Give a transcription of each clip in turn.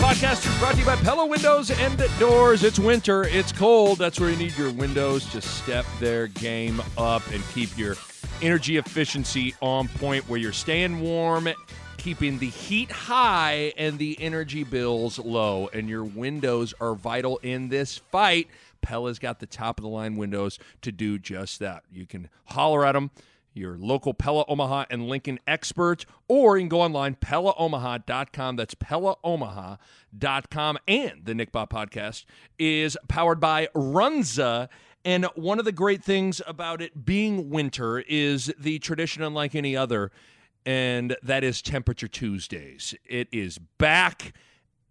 Podcast is brought to you by Pella Windows and Doors. It's winter, it's cold. That's where you need your windows to step their game up and keep your energy efficiency on point where you're staying warm, keeping the heat high and the energy bills low. And your windows are vital in this fight. Pella's got the top of the line windows to do just that. You can holler at them your local Pella Omaha and Lincoln expert, or you can go online, PellaOmaha.com. That's PellaOmaha.com. And the Nick Bahe podcast is powered by Runza. And one of the great things about it being winter is the tradition unlike any other, and that is Temperature Tuesdays. It is back.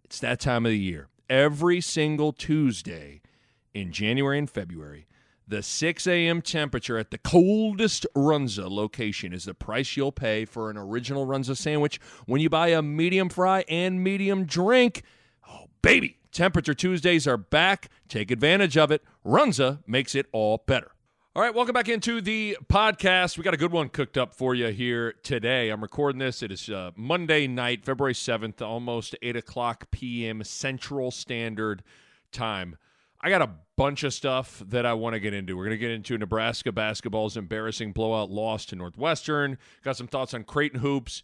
It's that time of the year. Every single Tuesday in January and February, the 6 a.m. temperature at the coldest Runza location is the price you'll pay for an original Runza sandwich when you buy a medium fry and medium drink. Oh, baby! Temperature Tuesdays are back. Take advantage of it. Runza makes it all better. All right, welcome back into the podcast. We got a good one cooked up for you here today. I'm recording this. It is uh, Monday night, February 7th, almost 8 o'clock p.m. Central Standard Time. I got a bunch of stuff that I want to get into. We're going to get into Nebraska basketball's embarrassing blowout loss to Northwestern. Got some thoughts on Creighton hoops.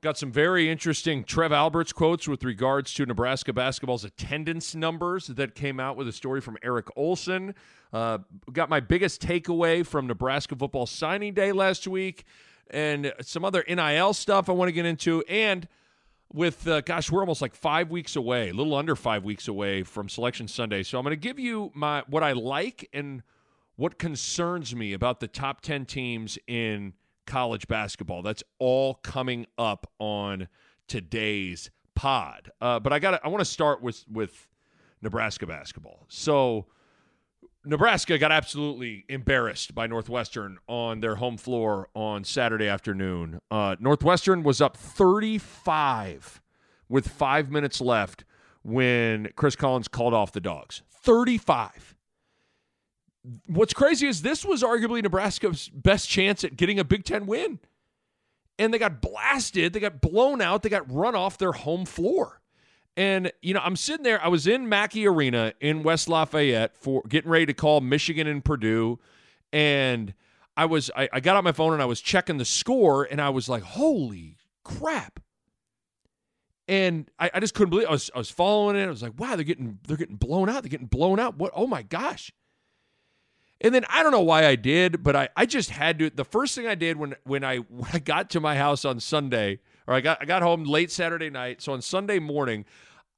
Got some very interesting Trev Alberts quotes with regards to Nebraska basketball's attendance numbers that came out with a story from Eric Olson. Uh, got my biggest takeaway from Nebraska football signing day last week, and some other NIL stuff I want to get into, and with uh, gosh we're almost like five weeks away a little under five weeks away from selection sunday. So i'm going to give you my what i like and what concerns me about the top 10 teams in college basketball. That's all coming up on today's pod. Uh, but i got i want to start with with nebraska basketball. So Nebraska got absolutely embarrassed by Northwestern on their home floor on Saturday afternoon. Uh, Northwestern was up 35 with five minutes left when Chris Collins called off the dogs. 35. What's crazy is this was arguably Nebraska's best chance at getting a Big Ten win. And they got blasted, they got blown out, they got run off their home floor. And, you know, I'm sitting there. I was in Mackey Arena in West Lafayette for getting ready to call Michigan and Purdue. And I was, I, I got on my phone and I was checking the score and I was like, holy crap. And I, I just couldn't believe it. I was, I was following it. I was like, wow, they're getting, they're getting blown out. They're getting blown out. What? Oh my gosh. And then I don't know why I did, but I, I just had to. The first thing I did when when I when I got to my house on Sunday, or I got I got home late Saturday night. So on Sunday morning,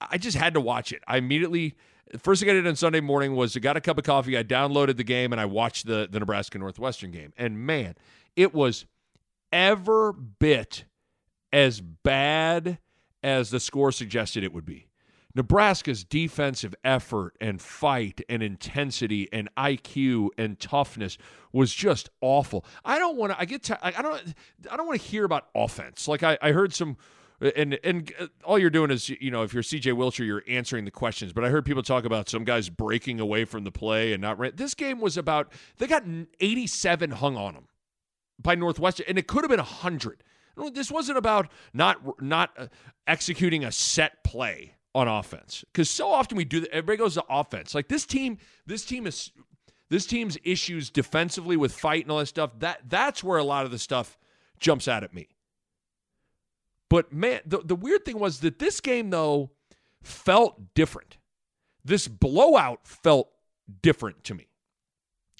I just had to watch it. I immediately first thing I did on Sunday morning was I got a cup of coffee, I downloaded the game, and I watched the the Nebraska Northwestern game. And man, it was ever bit as bad as the score suggested it would be. Nebraska's defensive effort and fight and intensity and IQ and toughness was just awful. I don't want to. I get. To, I don't. I don't want to hear about offense. Like I, I heard some and and uh, all you're doing is you know if you're CJ Wilcher you're answering the questions. But I heard people talk about some guys breaking away from the play and not this game was about they got 87 hung on them by Northwestern and it could have been 100 this wasn't about not not uh, executing a set play on offense because so often we do that everybody goes to offense. Like this team this team is this team's issues defensively with fight and all that stuff that that's where a lot of the stuff jumps out at me but man, the, the weird thing was that this game, though, felt different. This blowout felt different to me.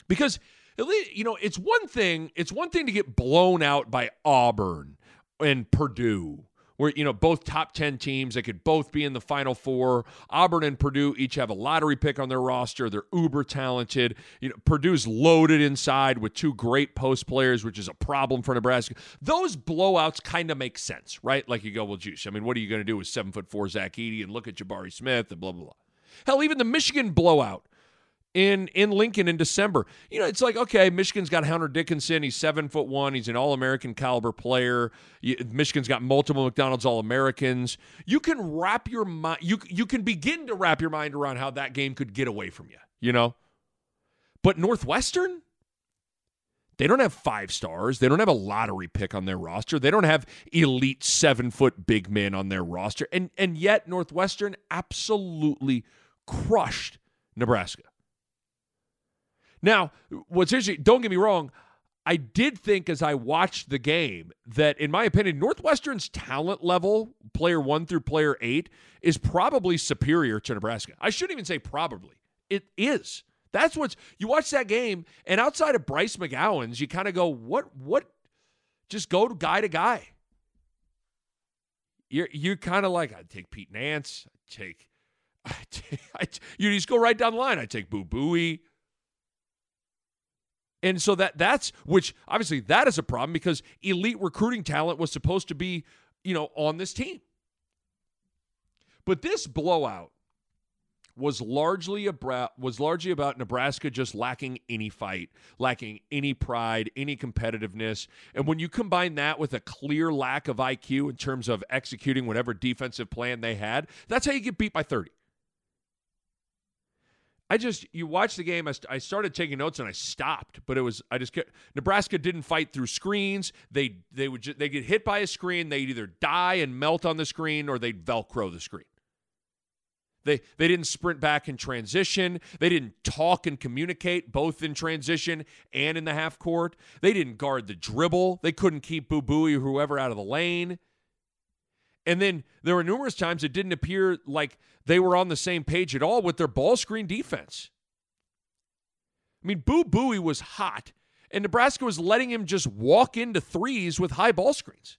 Because at least, you know, it's one thing, it's one thing to get blown out by Auburn and Purdue where you know both top 10 teams they could both be in the final four. Auburn and purdue each have a lottery pick on their roster. They're uber talented. You know purdue's loaded inside with two great post players which is a problem for nebraska. Those blowouts kind of make sense right? Like you go well juice i mean what are you going to do with seven foot four zach Edey and look at jabari smith and blah blah blah. Hell even the michigan blowout in in Lincoln in December. You know, it's like okay, Michigan's got Hunter Dickinson. He's seven foot one. He's an All American caliber player. Michigan's got multiple McDonald's All Americans. You can wrap your mind. You you can begin to wrap your mind around how that game could get away from you. You know, but Northwestern. They don't have five stars. They don't have a lottery pick on their roster. They don't have elite seven foot big men on their roster. And and yet Northwestern absolutely crushed Nebraska. Now, what's interesting, don't get me wrong, I did think as I watched the game that, in my opinion, Northwestern's talent level, player one through player eight, is probably superior to Nebraska. I shouldn't even say probably. It is. That's what's you watch that game, and outside of Bryce McGowens, you kind of go, what, what, just go to guy to guy. You're you're kind of like, I take Pete Nance, I take, I take, I, you just go right down the line. I take Boo Buie, and so that that's which obviously that is a problem because elite recruiting talent was supposed to be, you know, on this team. But this blowout was largely about was largely about Nebraska just lacking any fight, lacking any pride, any competitiveness. And when you combine that with a clear lack of IQ in terms of executing whatever defensive plan they had, that's how you get beat by 30. I just you watch the game. I, I started taking notes and I stopped, but it was I just kept, Nebraska didn't fight through screens. They they would just, they get hit by a screen. They'd either die and melt on the screen or they'd velcro the screen. They they didn't sprint back in transition. They didn't talk and communicate both in transition and in the half court. They didn't guard the dribble. They couldn't keep Boo Buie or whoever out of the lane. And then there were numerous times it didn't appear like they were on the same page at all with their ball screen defense. I mean, Boo Buie was hot, and Nebraska was letting him just walk into threes with high ball screens.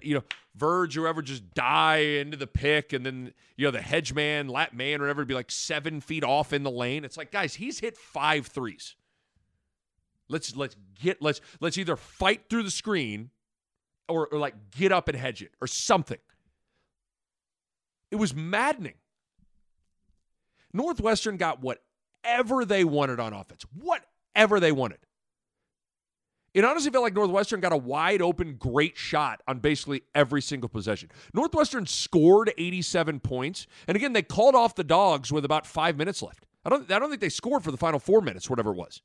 You know, Verge, whoever just die into the pick, and then you know the hedge man, lat man, or whatever, be like seven feet off in the lane. It's like, guys, he's hit five threes. Let's let's get let's let's either fight through the screen or, or like get up and hedge it or something. It was maddening. Northwestern got whatever they wanted on offense, whatever they wanted. It honestly felt like Northwestern got a wide open, great shot on basically every single possession. Northwestern scored 87 points, and again, they called off the dogs with about five minutes left. I don't, I don't think they scored for the final four minutes, whatever it was.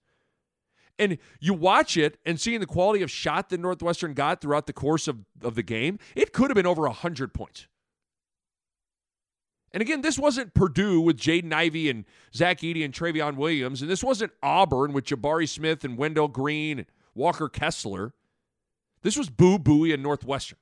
And you watch it and seeing the quality of shot that Northwestern got throughout the course of, of the game, it could have been over 100 points. And again, this wasn't Purdue with Jaden Ivey and Zach Edey and Trevion Williams. And this wasn't Auburn with Jabari Smith and Wendell Green and Walker Kessler. This was Boo Buie and Northwestern.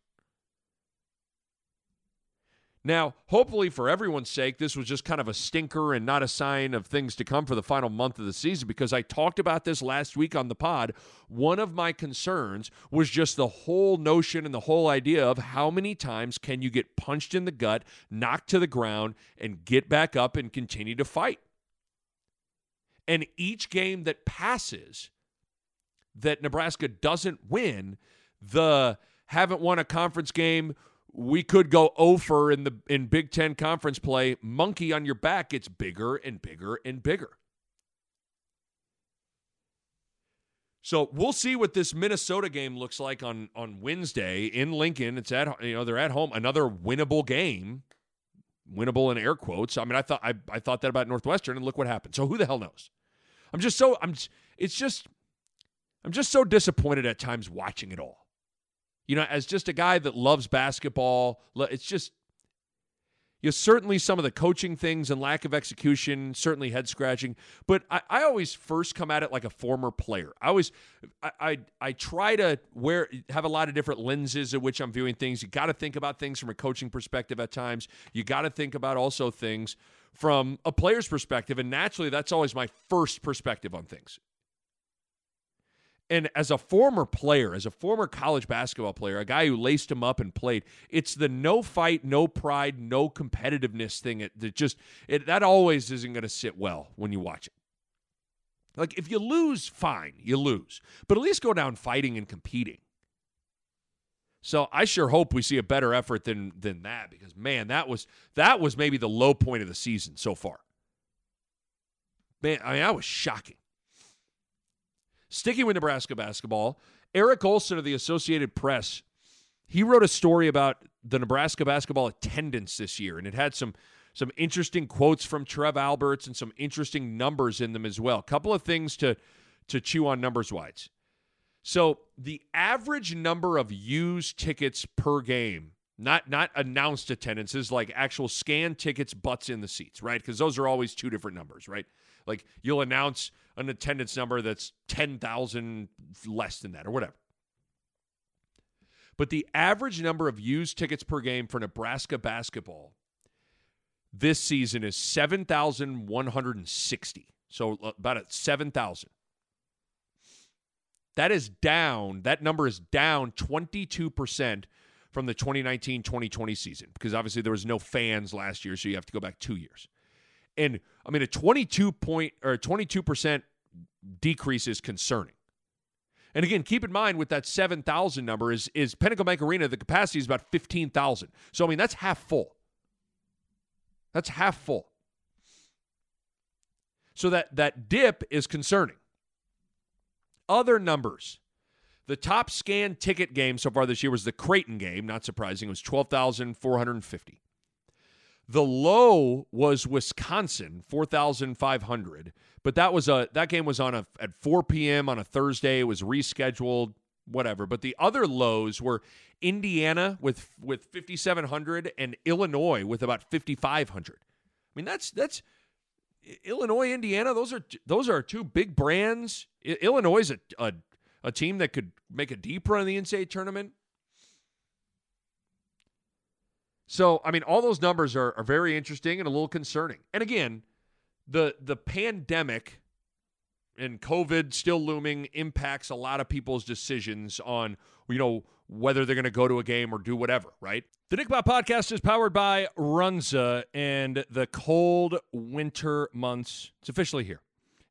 Now, hopefully, for everyone's sake, this was just kind of a stinker and not a sign of things to come for the final month of the season because I talked about this last week on the pod. One of my concerns was just the whole notion and the whole idea of how many times can you get punched in the gut, knocked to the ground, and get back up and continue to fight. And each game that passes that Nebraska doesn't win, the haven't won a conference game we could go over in the in Big Ten conference play. Monkey on your back gets bigger and bigger and bigger. So we'll see what this Minnesota game looks like on on Wednesday in Lincoln. It's at you know they're at home, another winnable game, winnable in air quotes. I mean, I thought I, I thought that about Northwestern, and look what happened. So who the hell knows? I'm just so I'm. It's just I'm just so disappointed at times watching it all. You know, as just a guy that loves basketball, it's just you know, certainly some of the coaching things and lack of execution, certainly head scratching. But I, I, always first come at it like a former player. I always, I, I, I try to wear have a lot of different lenses at which I'm viewing things. You got to think about things from a coaching perspective at times. You got to think about also things from a player's perspective, and naturally, that's always my first perspective on things. And as a former player, as a former college basketball player, a guy who laced him up and played, it's the no fight, no pride, no competitiveness thing that just it, that always isn't going to sit well when you watch it. Like if you lose, fine, you lose, but at least go down fighting and competing. So I sure hope we see a better effort than than that because man, that was that was maybe the low point of the season so far. Man, I mean, that was shocking. Sticking with Nebraska basketball, Eric Olson of the Associated Press, he wrote a story about the Nebraska basketball attendance this year, and it had some some interesting quotes from Trev Alberts and some interesting numbers in them as well. Couple of things to to chew on numbers wise. So the average number of used tickets per game, not not announced attendances, like actual scan tickets, butts in the seats, right? Because those are always two different numbers, right? Like you'll announce an attendance number that's 10,000 less than that or whatever. But the average number of used tickets per game for Nebraska basketball this season is 7,160. So uh, about at 7,000. That is down. That number is down 22% from the 2019 2020 season because obviously there was no fans last year. So you have to go back two years. And I mean, a 22 point or 22% decrease is concerning. And again, keep in mind with that 7,000 number is is Pinnacle Bank Arena, the capacity is about 15,000. So I mean, that's half full. That's half full. So that that dip is concerning. Other numbers. The top scan ticket game so far this year was the Creighton game, not surprising. It was 12,450. The low was Wisconsin, 4,500, but that was a that game was on a at 4 p.m. on a Thursday. It was rescheduled, whatever. But the other lows were Indiana with with 5,700 and Illinois with about 5,500. I mean, that's that's Illinois, Indiana. Those are those are two big brands. Illinois is a, a a team that could make a deep run in the NCAA tournament. So, I mean, all those numbers are, are very interesting and a little concerning. And again, the the pandemic and COVID still looming impacts a lot of people's decisions on, you know, whether they're going to go to a game or do whatever, right? The Nick Bahe podcast is powered by Runza and the cold winter months. It's officially here.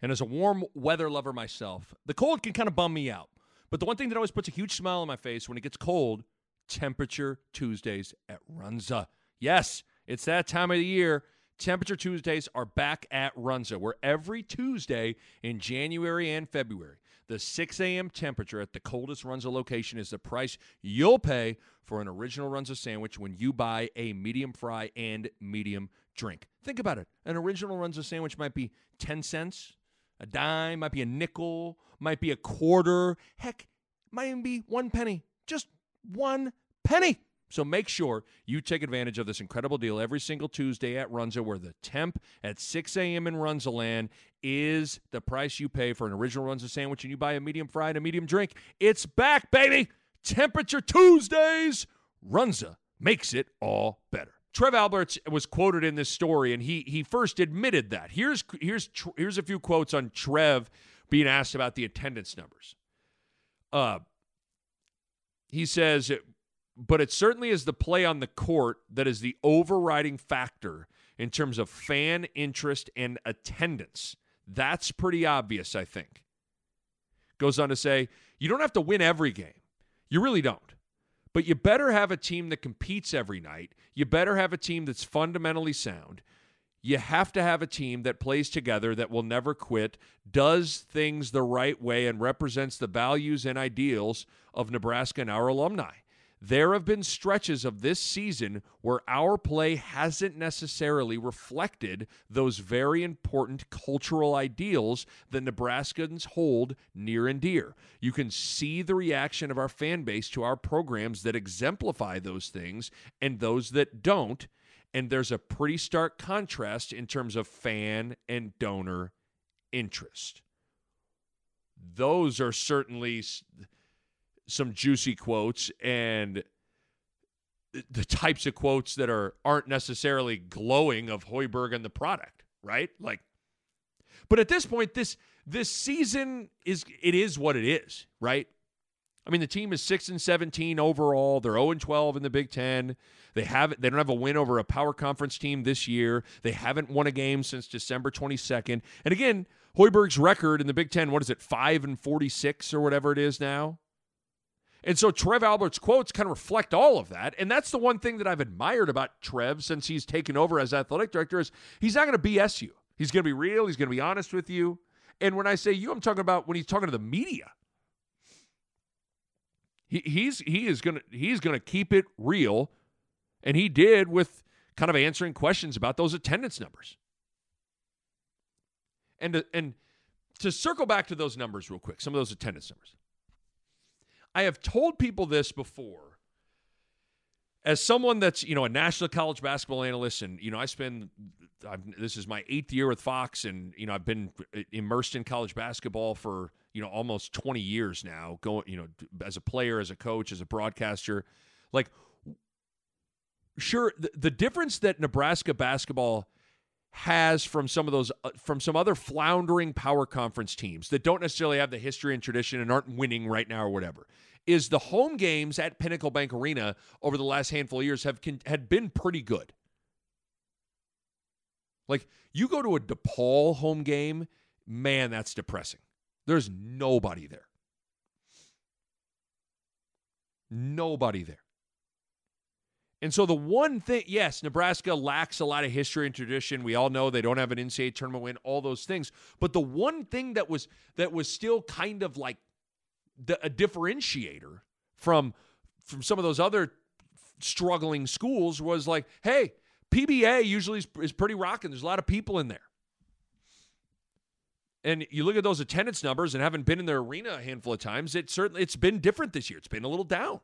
And as a warm weather lover myself, the cold can kind of bum me out. But the one thing that always puts a huge smile on my face when it gets cold Temperature Tuesdays at Runza. Yes, it's that time of the year. Temperature Tuesdays are back at Runza, where every Tuesday in January and February, the 6 a.m. temperature at the coldest Runza location is the price you'll pay for an original Runza sandwich when you buy a medium fry and medium drink. Think about it. An original Runza sandwich might be 10 cents, a dime, might be a nickel, might be a quarter, heck, might even be one penny. Just one penny. So make sure you take advantage of this incredible deal every single Tuesday at Runza, where the temp at 6 a.m. in Runzaland is the price you pay for an original Runza sandwich and you buy a medium fry and a medium drink. It's back, baby! Temperature Tuesdays! Runza makes it all better. Trev Alberts was quoted in this story, and he he first admitted that. Here's here's here's a few quotes on Trev being asked about the attendance numbers. Uh, he says, but it certainly is the play on the court that is the overriding factor in terms of fan interest and attendance. That's pretty obvious, I think. Goes on to say, you don't have to win every game. You really don't. But you better have a team that competes every night. You better have a team that's fundamentally sound. You have to have a team that plays together, that will never quit, does things the right way, and represents the values and ideals of Nebraska and our alumni. There have been stretches of this season where our play hasn't necessarily reflected those very important cultural ideals that Nebraskans hold near and dear. You can see the reaction of our fan base to our programs that exemplify those things and those that don't and there's a pretty stark contrast in terms of fan and donor interest. Those are certainly some juicy quotes and the types of quotes that are aren't necessarily glowing of Hoiberg and the product, right? Like but at this point this this season is it is what it is, right? I mean, the team is six and seventeen overall. They're zero and twelve in the Big Ten. They have they don't have a win over a power conference team this year. They haven't won a game since December twenty second. And again, Hoiberg's record in the Big Ten, what is it, five and forty six or whatever it is now. And so Trev Alberts' quotes kind of reflect all of that. And that's the one thing that I've admired about Trev since he's taken over as athletic director is he's not going to BS you. He's going to be real. He's going to be honest with you. And when I say you, I'm talking about when he's talking to the media. He, he's he is gonna he's gonna keep it real, and he did with kind of answering questions about those attendance numbers. And to, and to circle back to those numbers real quick, some of those attendance numbers. I have told people this before. As someone that's you know a national college basketball analyst, and you know I spend I've, this is my eighth year with Fox, and you know I've been immersed in college basketball for you know almost 20 years now. Going you know as a player, as a coach, as a broadcaster, like sure the, the difference that Nebraska basketball has from some of those uh, from some other floundering power conference teams that don't necessarily have the history and tradition and aren't winning right now or whatever is the home games at Pinnacle Bank Arena over the last handful of years have had been pretty good. Like you go to a DePaul home game, man, that's depressing. There's nobody there. Nobody there. And so the one thing, yes, Nebraska lacks a lot of history and tradition. We all know they don't have an NCAA tournament win, all those things. But the one thing that was that was still kind of like the, a differentiator from from some of those other struggling schools was like, hey, PBA usually is, is pretty rocking. There's a lot of people in there. And you look at those attendance numbers and haven't been in their arena a handful of times, it certainly it's been different this year. It's been a little down.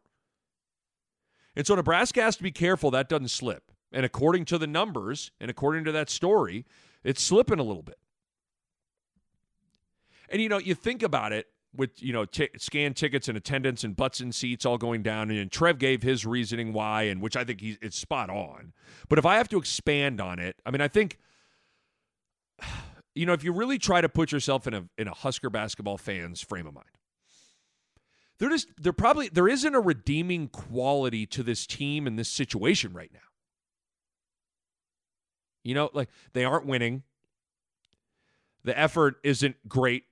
And so Nebraska has to be careful that doesn't slip. And according to the numbers and according to that story, it's slipping a little bit. And you know, you think about it, with you know t- scan tickets and attendance and butts and seats all going down and Trev gave his reasoning why and which I think he's it's spot on. But if I have to expand on it, I mean I think you know if you really try to put yourself in a in a Husker basketball fan's frame of mind. There just there probably there isn't a redeeming quality to this team and this situation right now. You know, like they aren't winning. The effort isn't great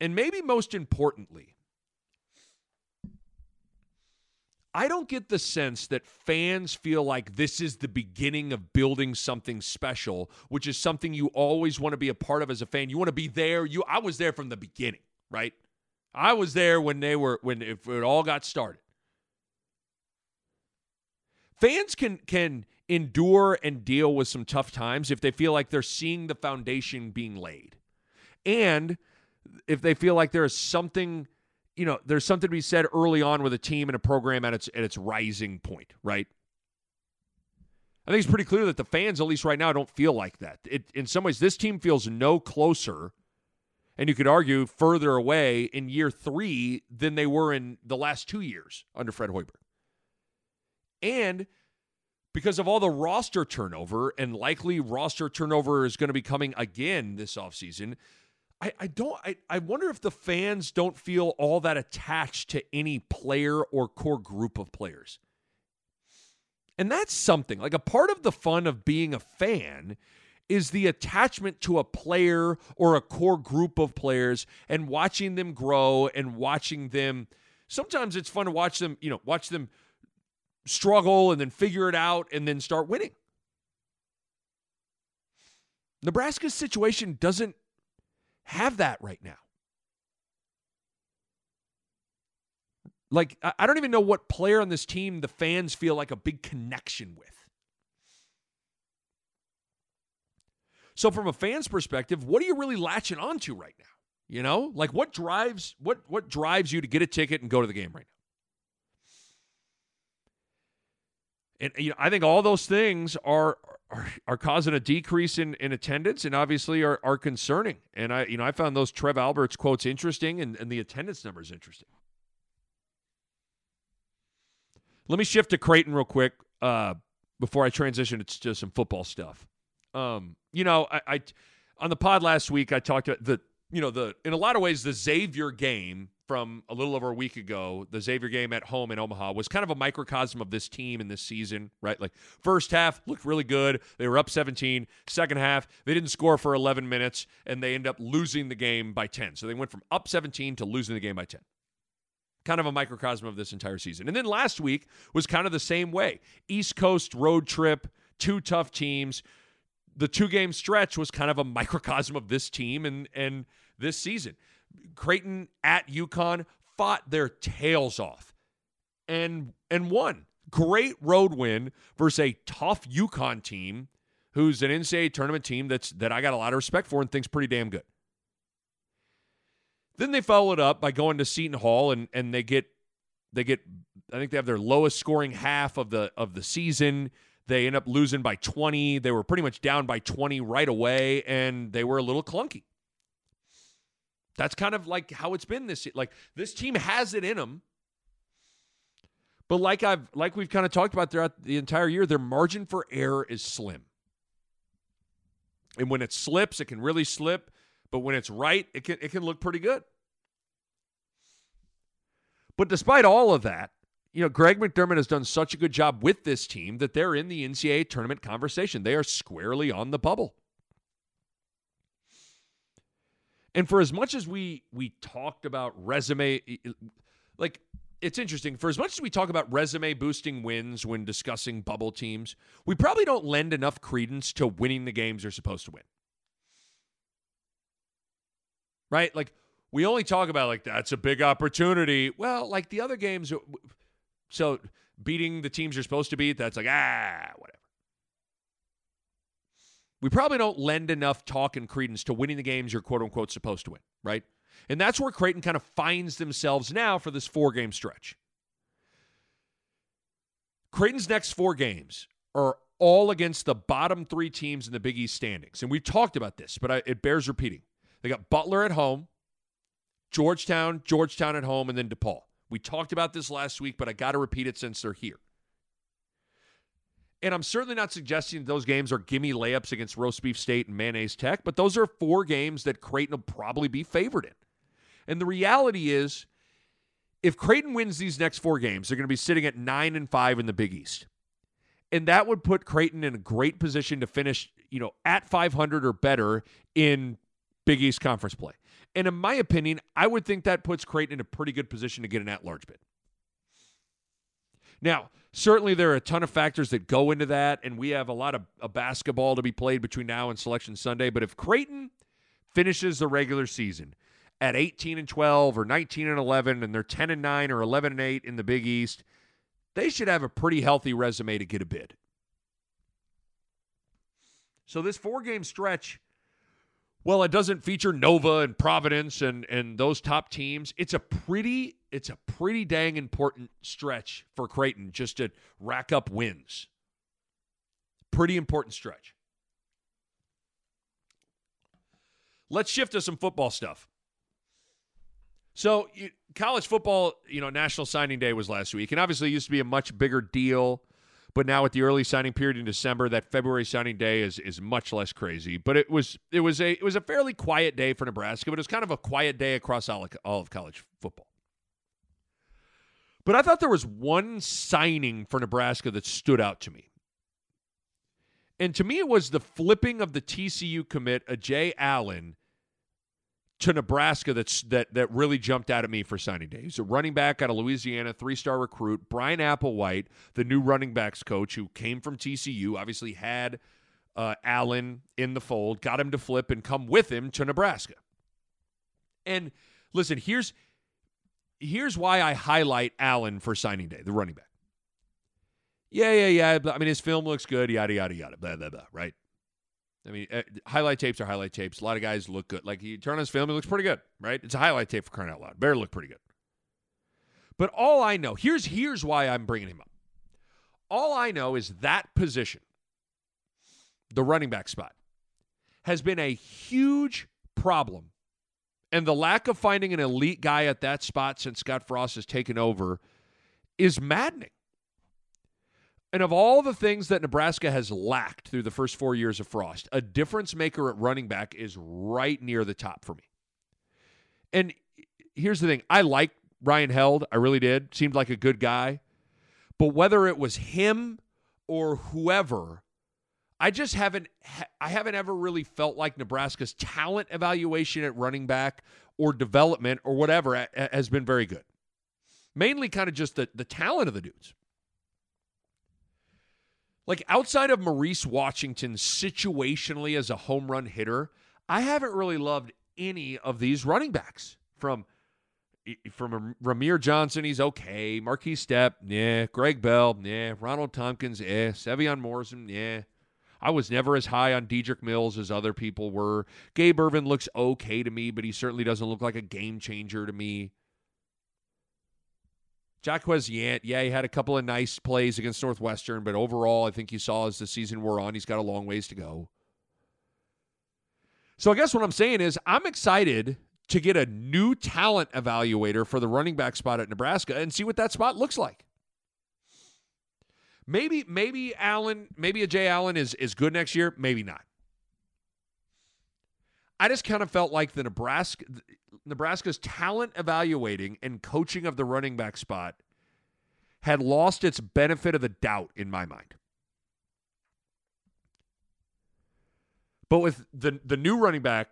and maybe most importantly, I don't get the sense that fans feel like this is the beginning of building something special, which is something you always want to be a part of as a fan. You want to be there. You I was there from the beginning, right? I was there when they were when it, all got started. Fans can can endure and deal with some tough times if they feel like they're seeing the foundation being laid. And if they feel like there is something, you know, there's something to be said early on with a team and a program at its at its rising point, right? I think it's pretty clear that the fans, at least right now, don't feel like that. It, in some ways, this team feels no closer, and you could argue further away in year three than they were in the last two years under Fred Hoiberg. And because of all the roster turnover, and likely roster turnover is going to be coming again this offseason, I, I don't I, I wonder if the fans don't feel all that attached to any player or core group of players. And that's something. Like a part of the fun of being a fan is the attachment to a player or a core group of players and watching them grow and watching them sometimes it's fun to watch them, you know, watch them struggle and then figure it out and then start winning. Nebraska's situation doesn't have that right now. Like, I don't even know what player on this team the fans feel like a big connection with. So, from a fan's perspective, what are you really latching onto right now? You know, like what drives what what drives you to get a ticket and go to the game right now? And you know, I think all those things are are, are causing a decrease in, in attendance and obviously are, are concerning. And I, you know, I found those Trev Alberts quotes interesting and, and the attendance numbers interesting. Let me shift to Creighton real quick uh, before I transition to some football stuff. Um, you know, I, I on the pod last week, I talked about the you know the in a lot of ways the Xavier game from a little over a week ago, the Xavier game at home in Omaha was kind of a microcosm of this team in this season, right? Like first half looked really good. They were up 17. Second half, they didn't score for 11 minutes and they end up losing the game by 10. So they went from up 17 to losing the game by 10. Kind of a microcosm of this entire season. And then last week was kind of the same way. East Coast road trip, two tough teams. The two game stretch was kind of a microcosm of this team and and this season. Creighton at UConn fought their tails off and and won. Great road win versus a tough UConn team who's an NCAA tournament team that's that I got a lot of respect for and thinks pretty damn good. Then they follow it up by going to Seton Hall and and they get they get I think they have their lowest scoring half of the of the season. They end up losing by 20. They were pretty much down by 20 right away and they were a little clunky. That's kind of like how it's been this like this team has it in them. But like I've like we've kind of talked about throughout the entire year, their margin for error is slim. And when it slips, it can really slip, but when it's right, it can it can look pretty good. But despite all of that, you know, Greg McDermott has done such a good job with this team that they're in the NCAA tournament conversation. They are squarely on the bubble. And for as much as we we talked about resume like it's interesting for as much as we talk about resume boosting wins when discussing bubble teams, we probably don't lend enough credence to winning the games they're supposed to win. Right? Like we only talk about like that's a big opportunity. Well, like the other games so beating the teams you're supposed to beat, that's like ah, whatever we probably don't lend enough talk and credence to winning the games you're quote unquote supposed to win, right? And that's where Creighton kind of finds themselves now for this four game stretch. Creighton's next four games are all against the bottom three teams in the Big East standings. And we've talked about this, but I, it bears repeating. They got Butler at home, Georgetown, Georgetown at home, and then DePaul. We talked about this last week, but I got to repeat it since they're here. And I'm certainly not suggesting those games are gimme layups against Roast Beef State and Mayonnaise Tech, but those are four games that Creighton will probably be favored in. And the reality is, if Creighton wins these next four games, they're going to be sitting at nine and five in the Big East. And that would put Creighton in a great position to finish, you know, at 500 or better in Big East conference play. And in my opinion, I would think that puts Creighton in a pretty good position to get an at-large bid. Now, certainly there are a ton of factors that go into that, and we have a lot of, of basketball to be played between now and Selection Sunday. But if Creighton finishes the regular season at 18 and 12 or 19 and 11, and they're 10 and 9 or 11 and 8 in the Big East, they should have a pretty healthy resume to get a bid. So this four game stretch well, it doesn't feature Nova and Providence and and those top teams. It's a pretty it's a pretty dang important stretch for Creighton just to rack up wins. Pretty important stretch. Let's shift to some football stuff. So, college football, you know, National Signing Day was last week, and obviously it used to be a much bigger deal but now with the early signing period in December, that February signing day is is much less crazy. But it was it was a it was a fairly quiet day for Nebraska, but it was kind of a quiet day across all, all of college football. But I thought there was one signing for Nebraska that stood out to me. And to me, it was the flipping of the TCU commit, Ajay Allen, to Nebraska that's that that really jumped out at me for signing day. He's a running back out of Louisiana, three-star recruit. Bryan Applewhite, the new running backs coach who came from TCU, obviously had uh, Allen in the fold, got him to flip and come with him to Nebraska. And listen, here's here's why I highlight Allen for signing day, the running back. Yeah, yeah, yeah. I mean, his film looks good, yada, yada, yada, blah, blah, blah, right? I mean, uh, highlight tapes are highlight tapes. A lot of guys look good. Like you turn on his film, he looks pretty good, right? It's a highlight tape for crying out loud. Better look pretty good. But all I know, here's here's why I'm bringing him up. All I know is that position, the running back spot, has been a huge problem. And the lack of finding an elite guy at that spot since Scott Frost has taken over is maddening. And of all the things that Nebraska has lacked through the first four years of Frost, a difference maker at running back is right near the top for me. And here's the thing I like Ryan Held. I really did. Seemed like a good guy. But whether it was him or whoever, I just haven't I haven't ever really felt like Nebraska's talent evaluation at running back or development or whatever has been very good. Mainly kind of just the, the talent of the dudes. Like outside of Maurice Washington situationally as a home run hitter, I haven't really loved any of these running backs. From from Rahmir Johnson, he's okay. Markese Stepp, yeah. Greg Bell, yeah. Ronald Thompkins, yeah. Sevion Morrison, yeah. I was never as high on Dedrick Mills as other people were. Gabe Ervin looks okay to me, but he certainly doesn't look like a game changer to me. Jaquez Yant, yeah, he had a couple of nice plays against Northwestern, but overall, I think you saw as the season wore on, he's got a long ways to go. So I guess what I'm saying is I'm excited to get a new talent evaluator for the running back spot at Nebraska and see what that spot looks like. Maybe, maybe Allen, maybe Ajay Allen is is good next year. Maybe not. I just kind of felt like the Nebraska Nebraska's talent evaluating and coaching of the running back spot had lost its benefit of the doubt in my mind. But with the the new running back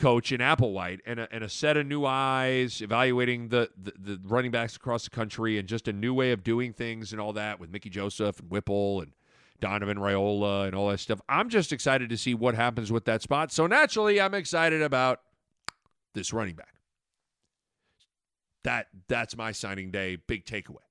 coach in Applewhite and a, and a set of new eyes, evaluating the, the, the running backs across the country and just a new way of doing things and all that with Mickey Joseph and Whipple and Donovan Raiola and all that stuff. I'm just excited to see what happens with that spot. So naturally, I'm excited about this running back. That that's my signing day big takeaway.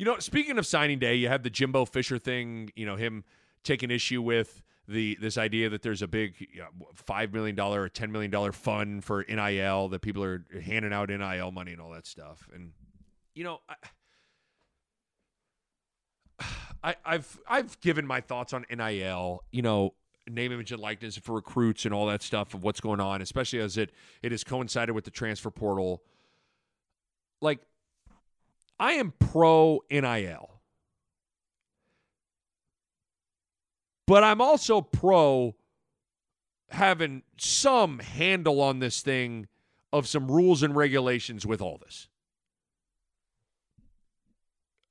You know, speaking of signing day, you have the Jimbo Fisher thing. You know him taking issue with the this idea that there's a big you know, five million dollar or ten million dollar fund for NIL that people are handing out NIL money and all that stuff. And you know, I, I have I've given my thoughts on NIL. You know, name, image, and likeness for recruits and all that stuff of what's going on, especially as it it has coincided with the transfer portal. Like I am pro NIL. But I'm also pro having some handle on this thing of some rules and regulations with all this.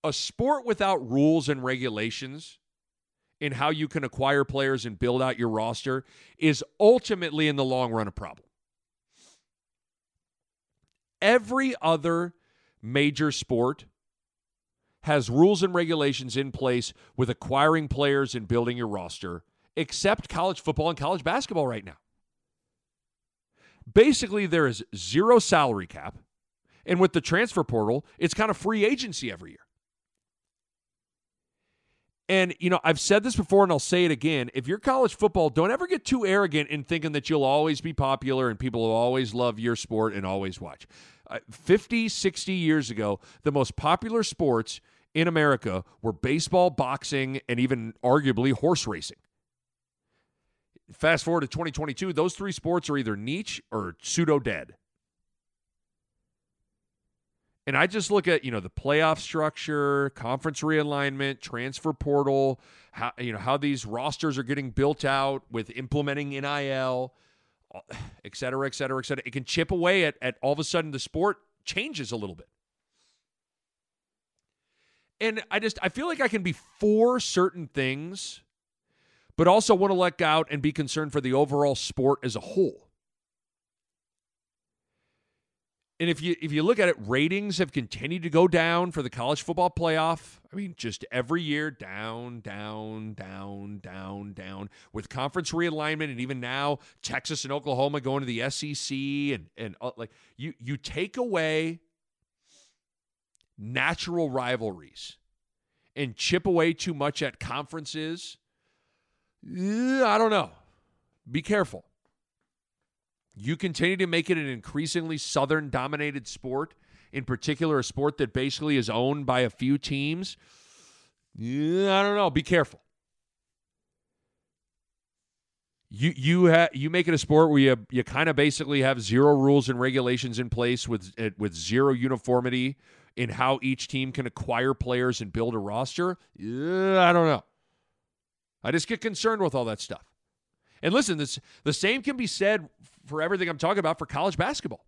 A sport without rules and regulations in how you can acquire players and build out your roster is ultimately in the long run a problem. Every other major sport has rules and regulations in place with acquiring players and building your roster, except college football and college basketball right now. Basically, there is zero salary cap. And with the transfer portal, it's kind of free agency every year. And, you know, I've said this before and I'll say it again. If you're college football, don't ever get too arrogant in thinking that you'll always be popular and people will always love your sport and always watch. Uh, 50, 60 years ago, the most popular sports in America were baseball, boxing, and even arguably horse racing. Fast forward to 2022, those three sports are either niche or pseudo dead. And I just look at, you know, the playoff structure, conference realignment, transfer portal, how you know, how these rosters are getting built out with implementing NIL, et cetera, et cetera, et cetera. It can chip away at, at all of a sudden the sport changes a little bit. And I just I feel like I can be for certain things but also want to let out and be concerned for the overall sport as a whole. And if you if you look at it, ratings have continued to go down for the college football playoff. I mean, just every year down, down, down, down, down. With conference realignment, and even now Texas and Oklahoma going to the SEC, and and uh, like you you take away natural rivalries and chip away too much at conferences. I don't know. Be careful you continue to make it an increasingly southern dominated sport, in particular, a sport that basically is owned by a few teams, I don't know. Be careful. You you ha- you make it a sport where you you kind of basically have zero rules and regulations in place with eh, with zero uniformity in how each team can acquire players and build a roster. I don't know. I just get concerned with all that stuff. And listen, this the same can be said for everything I'm talking about for college basketball.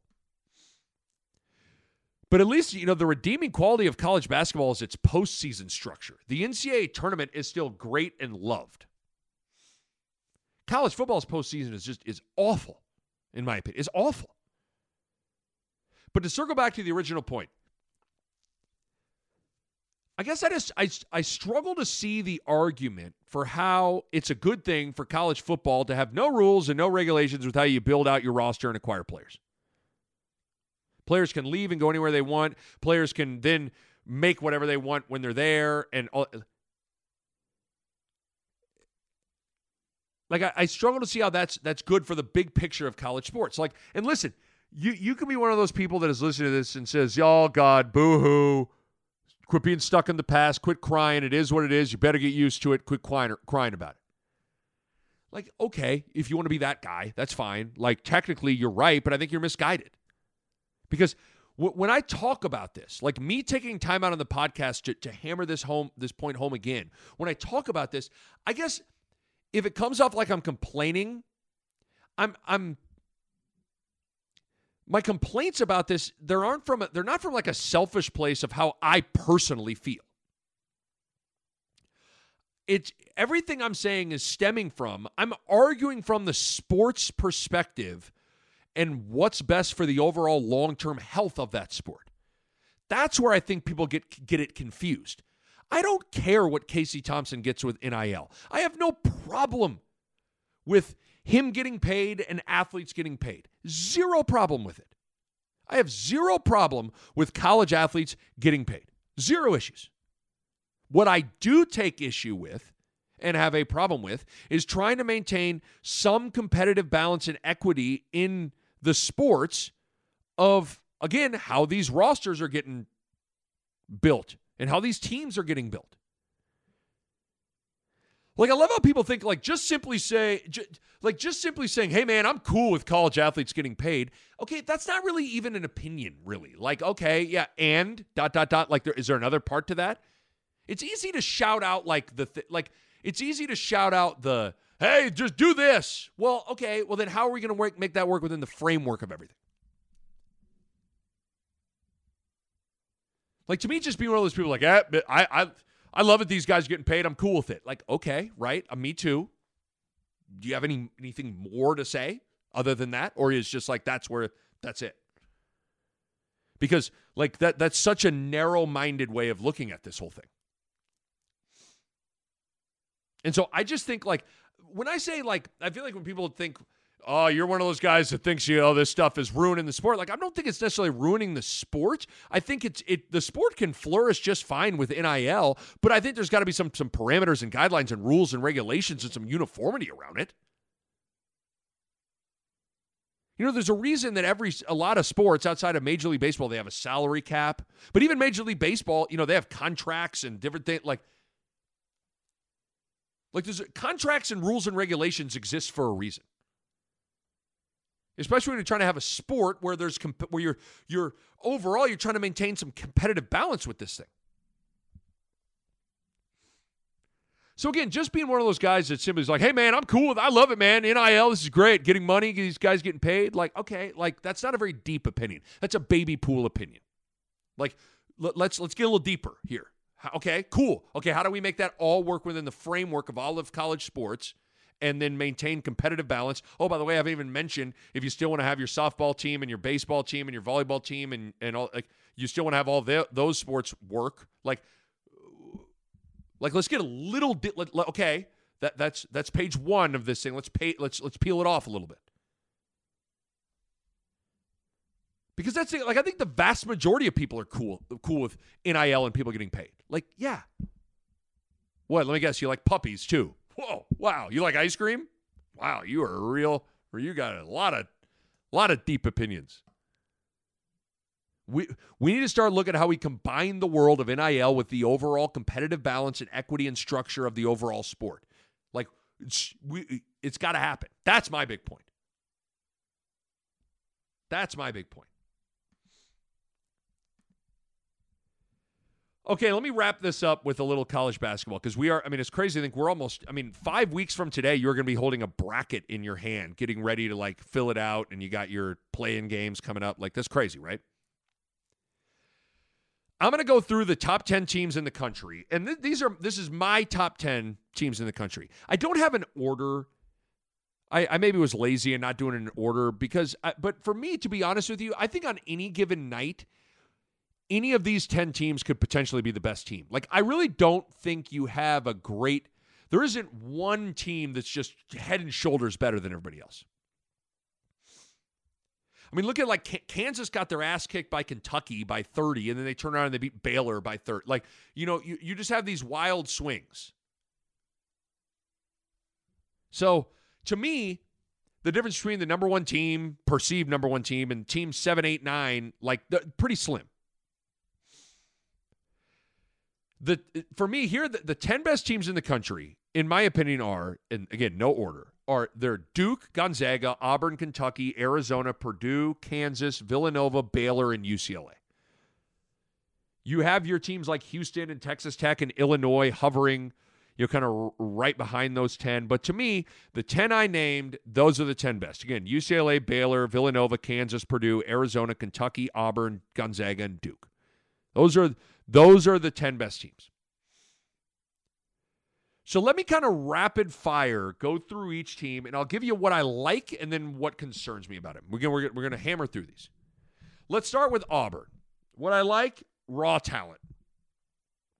But at least, you know, the redeeming quality of college basketball is its postseason structure. The NCAA tournament is still great and loved. College football's postseason is just is awful, in my opinion. It's awful. But to circle back to the original point, I guess I just I, I struggle to see the argument for how it's a good thing for college football to have no rules and no regulations with how you build out your roster and acquire players. Players can leave and go anywhere they want. Players can then make whatever they want when they're there and all, like I, I struggle to see how that's that's good for the big picture of college sports. Like, and listen, you you can be one of those people that is listening to this and says, "Y'all, God, boo hoo." Quit being stuck in the past. Quit crying. It is what it is. You better get used to it. Quit crying, crying about it. Like, okay, if you want to be that guy, that's fine. Like, technically, you're right, but I think you're misguided. Because w- when I talk about this, like me taking time out on the podcast to, to hammer this home, this point home again, when I talk about this, I guess if it comes off like I'm complaining, I'm I'm my complaints about this there aren't from a, they're not from like a selfish place of how I personally feel. It's everything I'm saying is stemming from I'm arguing from the sports perspective and what's best for the overall long-term health of that sport. That's where I think people get get it confused. I don't care what Casey Thompson gets with NIL. I have no problem with him getting paid and athletes getting paid. Zero problem with it. I have zero problem with college athletes getting paid. Zero issues. What I do take issue with and have a problem with is trying to maintain some competitive balance and equity in the sports of, again, how these rosters are getting built and how these teams are getting built. Like I love how people think like just simply say like just simply saying, "Hey man, I'm cool with college athletes getting paid." Okay, that's not really even an opinion, really. Like, okay, yeah, and dot dot dot like there is there another part to that? It's easy to shout out like the th- like it's easy to shout out the, "Hey, just do this." Well, okay, well then how are we going to work make that work within the framework of everything? Like to me, just being one of those people like, eh, I, I, I love it. These guys are getting paid. I'm cool with it. Like, okay, right? Uh, me too. Do you have any anything more to say other than that, or is just like that's where that's it? Because like that that's such a narrow-minded way of looking at this whole thing. And so I just think like when I say like I feel like when people think oh, you're one of those guys that thinks you know this stuff is ruining the sport. Like I don't think it's necessarily ruining the sport. I think it's it the sport can flourish just fine with NIL, but I think there's got to be some some parameters and guidelines and rules and regulations and some uniformity around it. You know, there's a reason that every a lot of sports outside of Major League Baseball they have a salary cap, but even Major League Baseball, you know, they have contracts and different things like. Like there's contracts and rules and regulations exist for a reason especially when you're trying to have a sport where there's comp- where you're you're overall you're trying to maintain some competitive balance with this thing. So again, just being one of those guys that simply is like, "Hey man, I'm cool with, I love it, man. NIL, this is great. Getting money, these guys getting paid. Like, okay, like that's not a very deep opinion. That's a baby pool opinion. Like, let, let's let's get a little deeper here. Okay, cool. Okay, how do we make that all work within the framework of all of college sports and then maintain competitive balance. Oh, by the way, I haven't even mentioned if you still want to have your softball team and your baseball team and your volleyball team and and all like you still want to have all the, those sports work. Like, like let's get a little bit. Okay, that that's that's page one of this thing. Let's pay. Let's let's peel it off a little bit. Because that's like I think the vast majority of people are cool cool with NIL and people getting paid. Like, yeah. What? Let me guess. You like puppies too? Whoa! Wow! You like ice cream? Wow! You are real. Or you got a lot of, lot of deep opinions. We we need to start looking at how we combine the world of NIL with the overall competitive balance and equity and structure of the overall sport. Like it's, we, it's got to happen. That's my big point. That's my big point. Okay, let me wrap this up with a little college basketball because we are, I mean, it's crazy to think we're almost, I mean, five weeks from today, you're going to be holding a bracket in your hand, getting ready to like fill it out, and you got your playing games coming up. Like, that's crazy, right? I'm going to go through the top 10 teams in the country. And th- these are, this is my top 10 teams in the country. I don't have an order. I, I maybe was lazy and not doing an order because, I, but for me, to be honest with you, I think on any given night, any of these 10 teams could potentially be the best team. Like, I really don't think you have a great, there isn't one team that's just head and shoulders better than everybody else. I mean, look at like Kansas got their ass kicked by Kentucky by 30, and then they turn around and they beat Baylor by 30. Like, you know, you, you just have these wild swings. So, to me, the difference between the number one team, perceived number one team, and team seven, eight, nine, like, pretty slim. The for me here the, the 10 best teams in the country in my opinion are and again no order are they're duke gonzaga auburn kentucky arizona purdue kansas villanova baylor and ucla you have your teams like houston and texas tech and illinois hovering you know kind of right behind those 10 but to me the 10 i named those are the 10 best. Again ucla baylor villanova kansas purdue arizona kentucky auburn gonzaga and duke. Those are those are the 10 best teams. So let me kind of rapid fire go through each team, and I'll give you what I like and then what concerns me about it. We're going we're, we're to hammer through these. Let's start with Auburn. What I like, raw talent.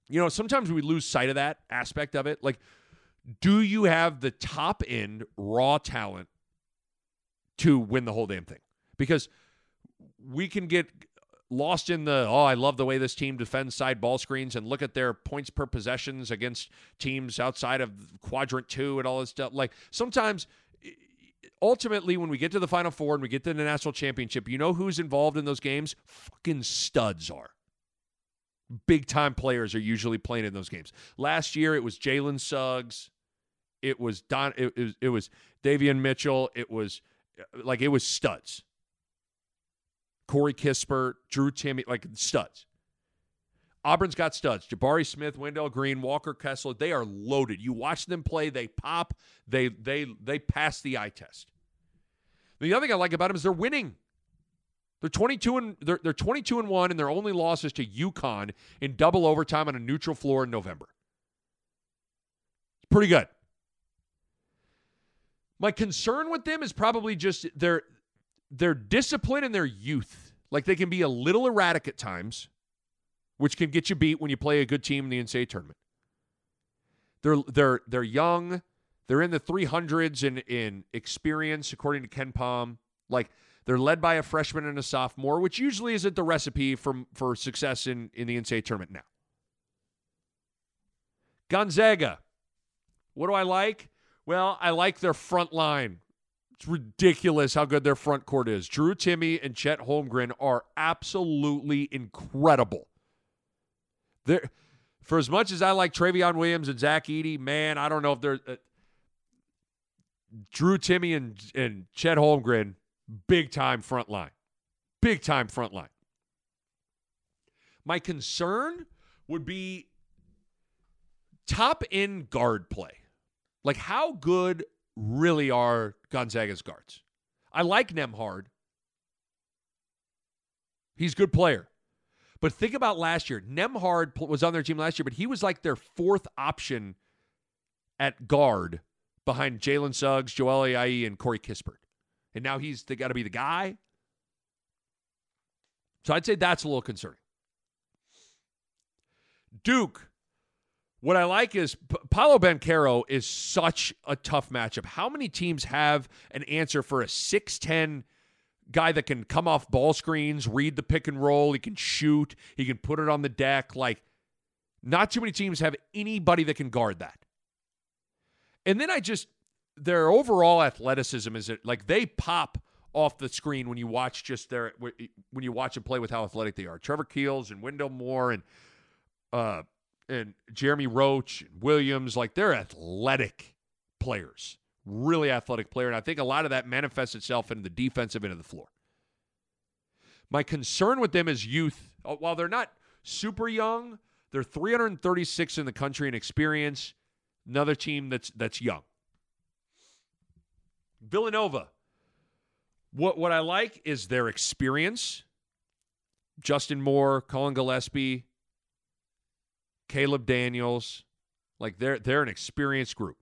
You know, sometimes we lose sight of that aspect of it. Like, do you have the top end raw talent to win the whole damn thing? Because we can get lost in the oh I love the way this team defends side ball screens and look at their points per possessions against teams outside of quadrant 2 and all this stuff. Like sometimes ultimately when we get to the final four and we get to the national championship you know who's involved in those games? Fucking studs are. Big time players are usually playing in those games. Last year it was Jalen Suggs. It was Don it, it was it was Davion Mitchell. It was like it was studs Corey Kispert, Drew Timme, like studs. Auburn's got studs. Jabari Smith, Wendell Green, Walker Kessler, they are loaded. You watch them play, they pop, they they they pass the eye test. The other thing I like about them is they're winning. They're 22 and they're, they're 22 and 1 and their only loss is to UConn in double overtime on a neutral floor in November. It's pretty good. My concern with them is probably just their their discipline and their youth. Like they can be a little erratic at times, which can get you beat when you play a good team in the NCAA tournament. They're they're they're young. They're in the 300s in in experience, according to KenPom. Like they're led by a freshman and a sophomore, which usually isn't the recipe for for success in in the NCAA tournament. Now, Gonzaga. What do I like? Well, I like their front line. It's ridiculous how good their front court is. Drew Timme and Chet Holmgren are absolutely incredible. They're, for as much as I like Trevion Williams and Zach Edey, man, I don't know if they're uh, Drew Timme and and Chet Holmgren, big time front line, big time front line. My concern would be top end guard play. Like how good really are Gonzaga's guards. I like Nembhard. He's a good player. But think about last year. Nembhard was on their team last year, but he was like their fourth option at guard behind Jalen Suggs, Joel Ayayi, and Corey Kispert. And now he's got to be the guy. So I'd say that's a little concerning. Duke, what I like is Paolo Banchero is such a tough matchup. How many teams have an answer for a 6'10 guy that can come off ball screens, read the pick and roll, he can shoot, he can put it on the deck? Like, not too many teams have anybody that can guard that. And then I just, their overall athleticism is it like they pop off the screen when you watch just their when you watch them play with how athletic they are. Trevor Keels and Wendell Moore and uh and Jeremy Roach and Williams, like they're athletic players, really athletic player, and I think a lot of that manifests itself in the defensive end of the floor. My concern with them is youth. Uh, while they're not super young, they're 336 in the country in experience. Another team that's that's young. Villanova. What what I like is their experience. Justin Moore, Collin Gillespie, Caleb Daniels, like they're they're an experienced group.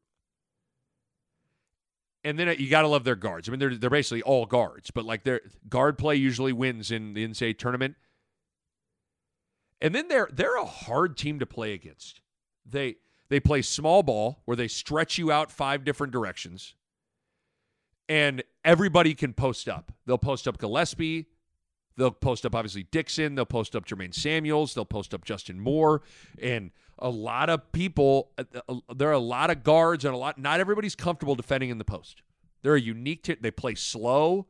And then you got to love their guards. I mean, they're they're basically all guards, but like their guard play usually wins in the NCAA tournament. And then they're they're a hard team to play against. They they play small ball where they stretch you out five different directions. And everybody can post up. They'll post up Gillespie. They'll post up obviously Dixon. They'll post up Jermaine Samuels. They'll post up Justin Moore. And a lot of people, uh, uh, there are a lot of guards and a lot, not everybody's comfortable defending in the post. They're a unique, t- they play slow.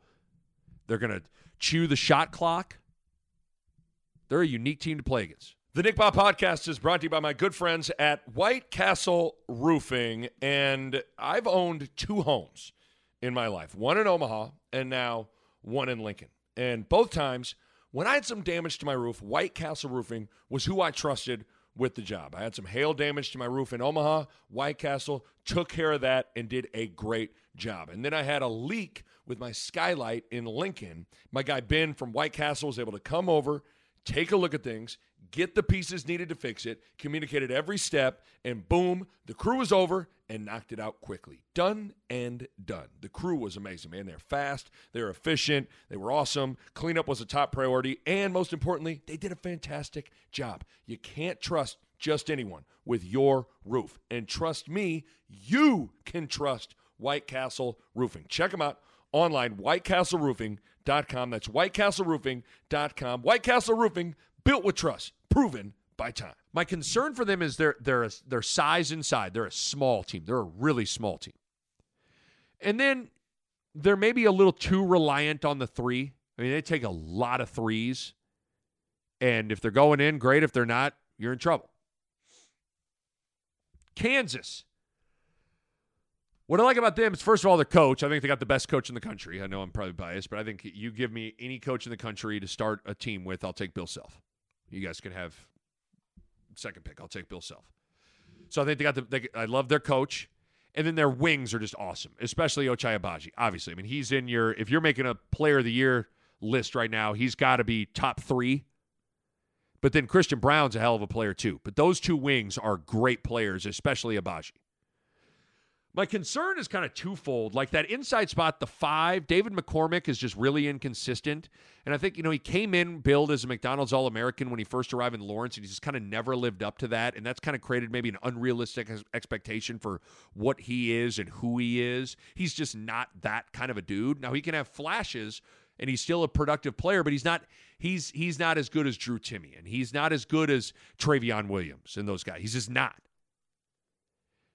They're to chew the shot clock. They're a unique team to play against. The Nick Bahe podcast is brought to you by my good friends at White Castle Roofing. And I've owned two homes in my life one in Omaha and now one in Lincoln. And both times, when I had some damage to my roof, White Castle Roofing was who I trusted with the job. I had some hail damage to my roof in Omaha. White Castle took care of that and did a great job. And then I had a leak with my skylight in Lincoln. My guy Ben from White Castle was able to come over, take a look at things, get the pieces needed to fix it, communicated every step, and boom, the crew was over and knocked it out quickly. Done and done. The crew was amazing, man. They're fast, they're efficient, they were awesome. Cleanup was a top priority, and most importantly, they did a fantastic job. You can't trust just anyone with your roof. And trust me, you can trust White Castle Roofing. Check them out online, whitecastleroofing.com. That's whitecastleroofing.com. White Castle Roofing, built with trust, proven by time. My concern for them is their their their size inside. They're a small team. They're a really small team. And then they're maybe a little too reliant on the three. I mean, they take a lot of threes. And if they're going in, great. If they're not, you're in trouble. Kansas. What I like about them is, first of all, their coach. I think they got the best coach in the country. I know I'm probably biased, but I think you give me any coach in the country to start a team with, I'll take Bill Self. You guys can have second pick. I'll take Bill Self. So I think they got the. They, I love their coach, and then their wings are just awesome, especially Ochai Agbaji. Obviously, I mean he's in your. If you're making a Player of the Year list right now, he's got to be top three. But then Christian Braun's a hell of a player too. But those two wings are great players, especially Agbaji. My concern is kind of twofold. Like that inside spot, the five, David McCormick is just really inconsistent. And I think, you know, he came in billed as a McDonald's All American when he first arrived in Lawrence, and he just kind of never lived up to that. And that's kind of created maybe an unrealistic expectation for what he is and who he is. He's just not that kind of a dude. Now, he can have flashes and he's still a productive player, but he's not he's he's not as good as Drew Timme and he's not as good as Trevion Williams and those guys. He's just not.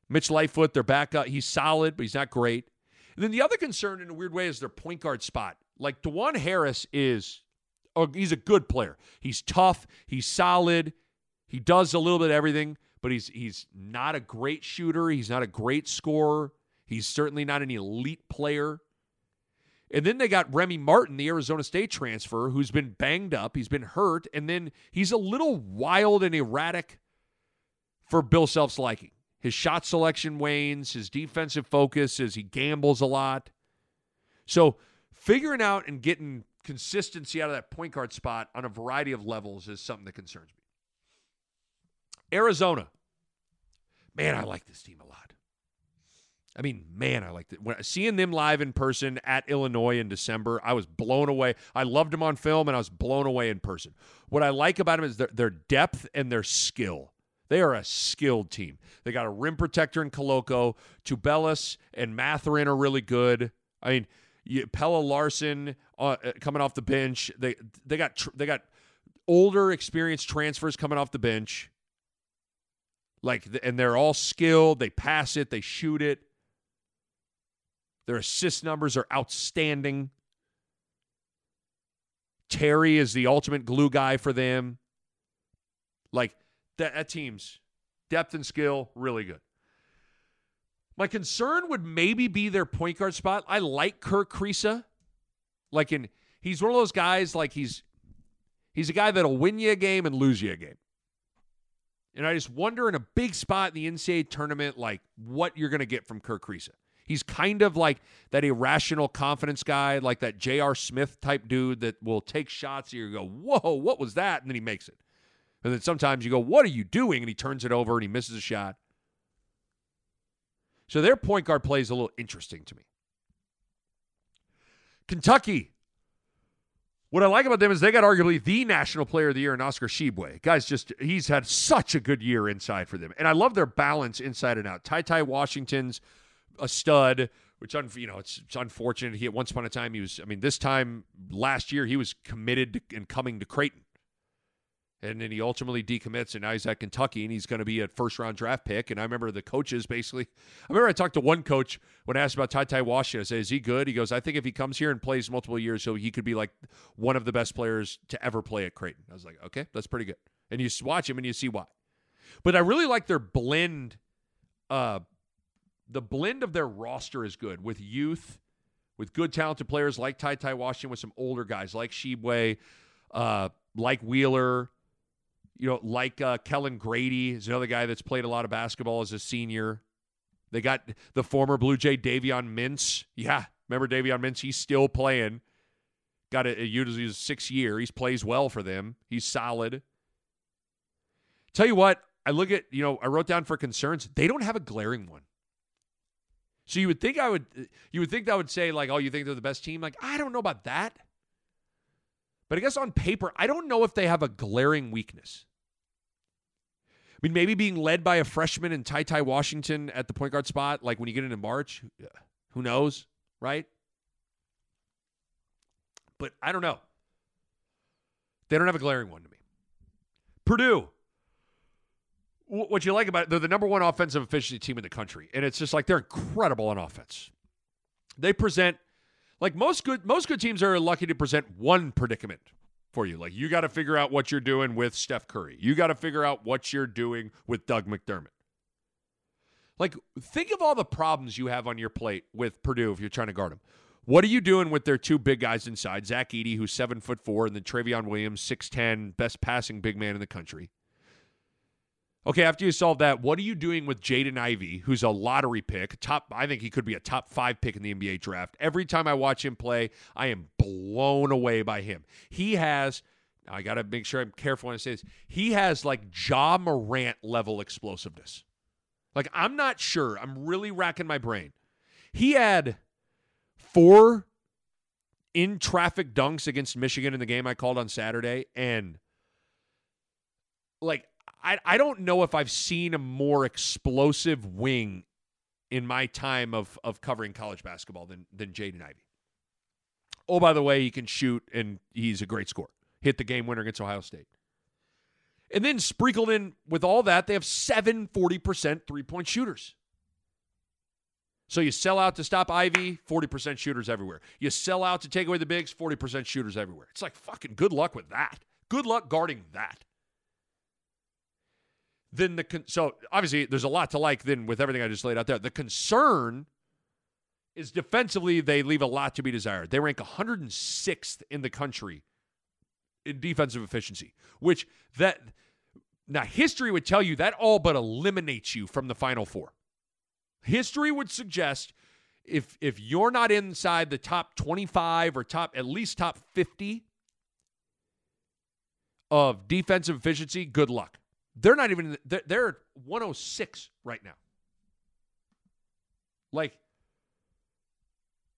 Mitch Lightfoot, their backup, he's solid, but he's not great. And then the other concern in a weird way is their point guard spot. Like Dajuan Harris is, oh, he's a good player. He's tough. He's solid. He does a little bit of everything, but he's he's not a great shooter. He's not a great scorer. He's certainly not an elite player. And then they got Remy Martin, the Arizona State transfer, who's been banged up. He's been hurt. And then he's a little wild and erratic for Bill Self's liking. His shot selection wanes, his defensive focus is he gambles a lot. So figuring out and getting consistency out of that point guard spot on a variety of levels is something that concerns me. Arizona. Man, I like this team a lot. I mean, man, I liked it. When seeing them live in person at Illinois in December, I was blown away. I loved them on film, and I was blown away in person. What I like about them is their, their depth and their skill. They are a skilled team. They got a rim protector in Koloko. Tubelis and Mathurin are really good. I mean, you, Pelle Larsson uh, uh, coming off the bench. They they got tr- they got older, experienced transfers coming off the bench. Like, and they're all skilled. They pass it. They shoot it. Their assist numbers are outstanding. Terry is the ultimate glue guy for them. Like that, that team's depth and skill, really good. My concern would maybe be their point guard spot. I like Kerr Kriisa. Like in he's one of those guys like he's he's a guy that'll win you a game and lose you a game. And I just wonder in a big spot in the NCAA tournament, like what you're to get from Kerr Kriisa. He's kind of like that irrational confidence guy, like that J.R. Smith type dude that will take shots. And you go, whoa, what was that? And then he makes it. And then sometimes you go, what are you doing? And he turns it over and he misses a shot. So their point guard play is a little interesting to me. Kentucky. What I like about them is they got arguably the national player of the year in Oscar Tshiebwe. Guys, just he's had such a good year inside for them. And I love their balance inside and out. Ty Ty Washington's a stud, which un, you know it's, it's unfortunate. He at once upon a time he was. I mean, this time last year he was committed to, and coming to Creighton, and then he ultimately decommits, and now he's at Kentucky, and he's going to be a first round draft pick. And I remember the coaches basically. I remember I talked to one coach when I asked about Ty Ty Washington. I said, "Is he good?" He goes, "I think if he comes here and plays multiple years, so he could be like one of the best players to ever play at Creighton." I was like, "Okay, that's pretty good." And you watch him and you see why. But I really like their blend uh, the blend of their roster is good with youth, with good talented players like Ty Ty Washington, with some older guys like Tshiebwe, uh, like Wheeler, you know, like uh, Kellan Grady is another guy that's played a lot of basketball as a senior. They got the former Blue Jay Davion Mintz. Yeah, remember Davion Mintz? He's still playing. Got a, his sixth year. He plays well for them. He's solid. Tell you what, I look at, you know, I wrote down for concerns. They don't have a glaring one. So you would think I would you would think that would say like, oh, you think they're the best team? Like, I don't know about that. But I guess on paper, I don't know if they have a glaring weakness. I mean, maybe being led by a freshman in Ty Ty Washington at the point guard spot, like when you get into March, who knows, right? But I don't know. They don't have a glaring one to me. Purdue, what you like about it, they're the number one offensive efficiency team in the country, and it's just like they're incredible on offense. They present like most good most good teams are lucky to present one predicament for you. Like you got to figure out what you're doing with Steph Curry. You got to figure out what you're doing with Doug McDermott. Like think of all the problems you have on your plate with Purdue if you're trying to guard them. What are you doing with their two big guys inside, Zach Edey, who's seven foot four, and then Trevion Williams, six ten, best passing big man in the country. Okay, after you solve that, what are you doing with Jaden Ivey, who's a lottery pick? Top, I think he could be a top five pick in the NBA draft. Every time I watch him play, I am blown away by him. He has, I got to make sure I'm careful when I say this. He has like Ja Morant level explosiveness. Like I'm not sure. I'm really racking my brain. He had four in traffic dunks against Michigan in the game I called on Saturday, and like I, I don't know if I've seen a more explosive wing in my time of of covering college basketball than than Jaden Ivey. Oh, by the way, he can shoot and he's a great scorer. Hit the game winner against Ohio State. And then sprinkled in with all that, they have seven 40% three point shooters. So you sell out to stop Ivey, 40% shooters everywhere. You sell out to take away the bigs, 40% shooters everywhere. It's like fucking good luck with that. Good luck guarding that then the con- so obviously there's a lot to like then with everything I just laid out there. The concern is defensively they leave a lot to be desired. They rank 106th in the country in defensive efficiency, which that now history would tell you that all but eliminates you from the final four. History would suggest if if you're not inside the top 25 or top at least top 50 of defensive efficiency, good luck. They're not even, they're, they're 106 right now. Like,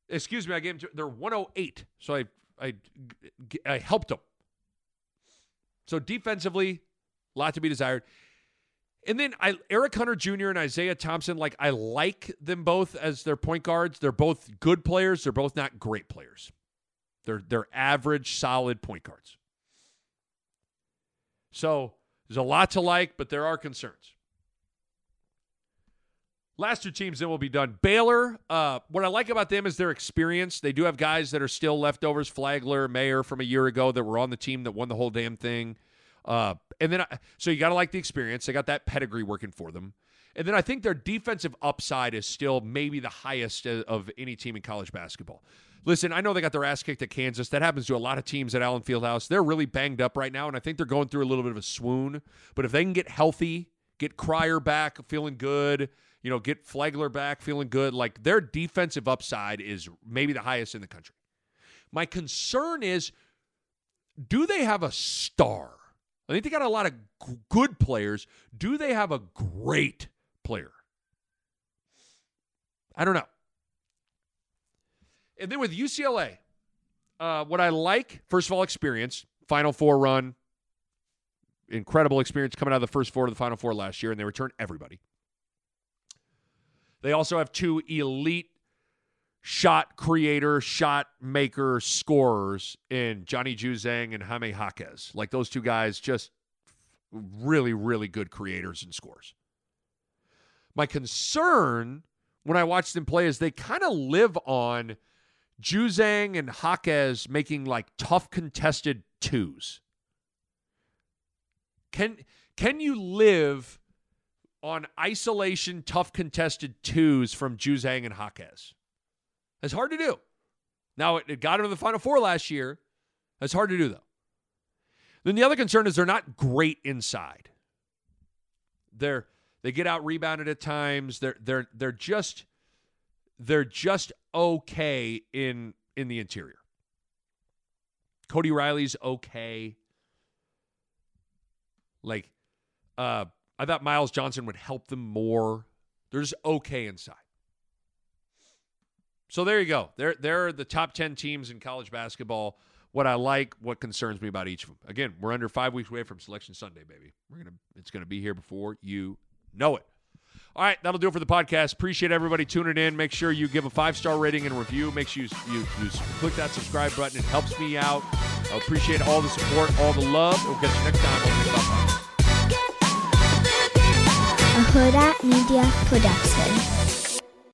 excuse me, I gave them. They're 108, so I I I helped them. So defensively, a lot to be desired. And then I, Eric Hunter Jr. and Isaiah Thompson, like I like them both as their point guards. They're both good players. They're both not great players. They're they're average, solid point guards. So there's a lot to like, but there are concerns. Last two teams, then we'll be done. Baylor, uh, what I like about them is their experience. They do have guys that are still leftovers, Flagler, Mayer from a year ago that were on the team that won the whole damn thing. Uh, and then, so you got to like the experience. They got that pedigree working for them. And then I think their defensive upside is still maybe the highest of any team in college basketball. Listen, I know they got their ass kicked at Kansas. That happens to a lot of teams at Allen Fieldhouse. They're really banged up right now, and I think they're going through a little bit of a swoon. But if they can get healthy, get Cryer back feeling good, you know, get Flagler back feeling good. Like their defensive upside is maybe the highest in the country. My concern is do they have a star? I think they got a lot of g- good players. Do they have a great player? I don't know. And then with UCLA, uh, what I like, first of all, experience, Final Four run, incredible experience coming out of the first four to the Final Four last year, and they return everybody. They also have two elite shot creator, shot maker, scorers in Johnny Juzang and Jaime Jaquez. Like those two guys, just really, really good creators and scores. My concern when I watch them play is they kind of live on Juzang and Jaquez making like tough contested twos. Can can you live on isolation, tough contested twos from Juzang and Jaquez. It's hard to do. Now, it, got into the Final Four last year. That's hard to do, though. Then the other concern is they're not great inside. They're they get out rebounded at times. They're they're they're just they're just okay in in the interior. Cody Riley's okay. Like uh I thought Myles Johnson would help them more. They're just okay inside. So there you go. They're, they're the top 10 teams in college basketball. What I like, what concerns me about each of them. Again, we're under five weeks away from Selection Sunday, baby. We're gonna it's gonna be here before you know it. All right, that'll do it for the podcast. Appreciate everybody tuning in. Make sure you give a five star rating and review. Make sure you, you, you click that subscribe button. It helps me out. I appreciate all the support, all the love. We'll catch you next time a Huda Media Production.